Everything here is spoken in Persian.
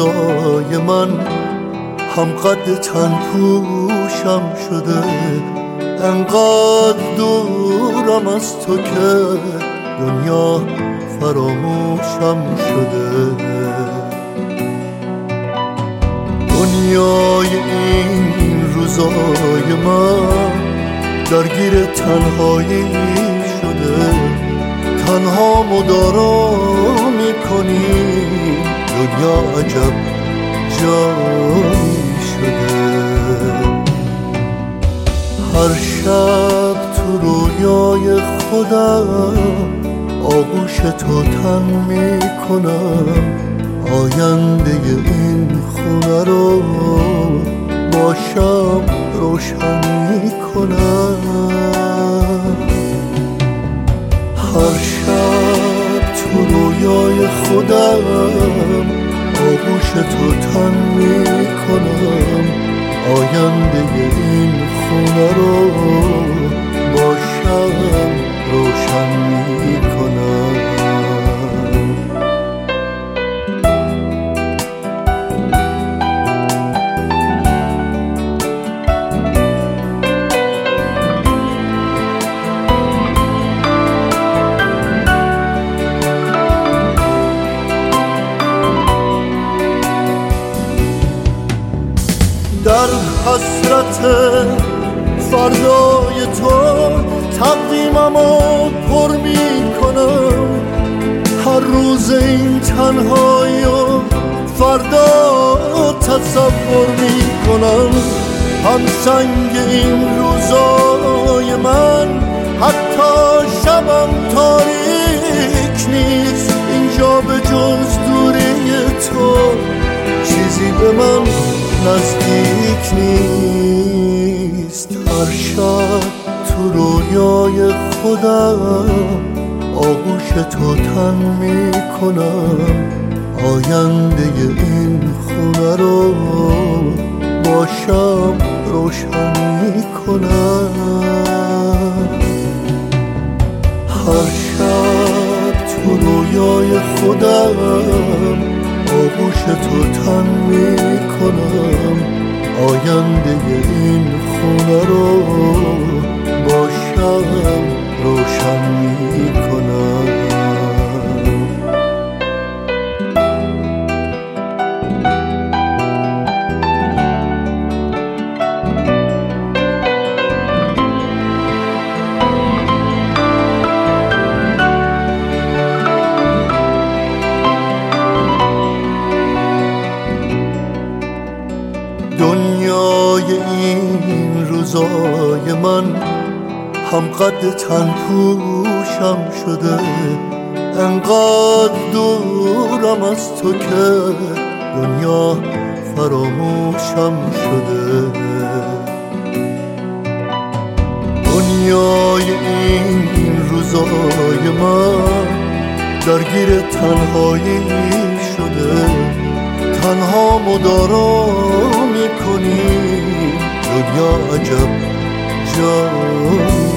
روزای من هم قد تن پوشم شده. انقدر دورم از تو که دنیا فراموشم شده. دنیای این روزای من درگیر تنهایی شده. تنها مدارا می‌کنی. دنیا عجب جایی شده. هر شب تو رویای خودم آغوش تو تن می‌کنم. آینده این خونه رو با شب روشن می‌کنم. هر شب تو رویای خودم آغوش تو تن می‌کنم. آینده این خونه رو در حسرت فردای تو تقویممو پر می‌کنم. هر روز این تنهایی و فردا تصور می‌کنم. هم سنگ این روزای من حتی شبم تاریک نیست. اینجا به جز دوری تو چیزی به من نزدیک نیست. هر شب تو رویای خودم آغوش تو تن می‌کنم. آینده این خونه رو با شب روشن می‌کنم. هر شب تو رویای خودم آغوش تو تن می‌کنم. آینده این خونه رو دنیای این روزای من هم قد تن پوشم شده. انقدر دورم از تو که دنیا فراموشم شده. دنیای این روزای من درگیر تنهایی شده. تنها مدارا می‌کنی دنیا عجب جایی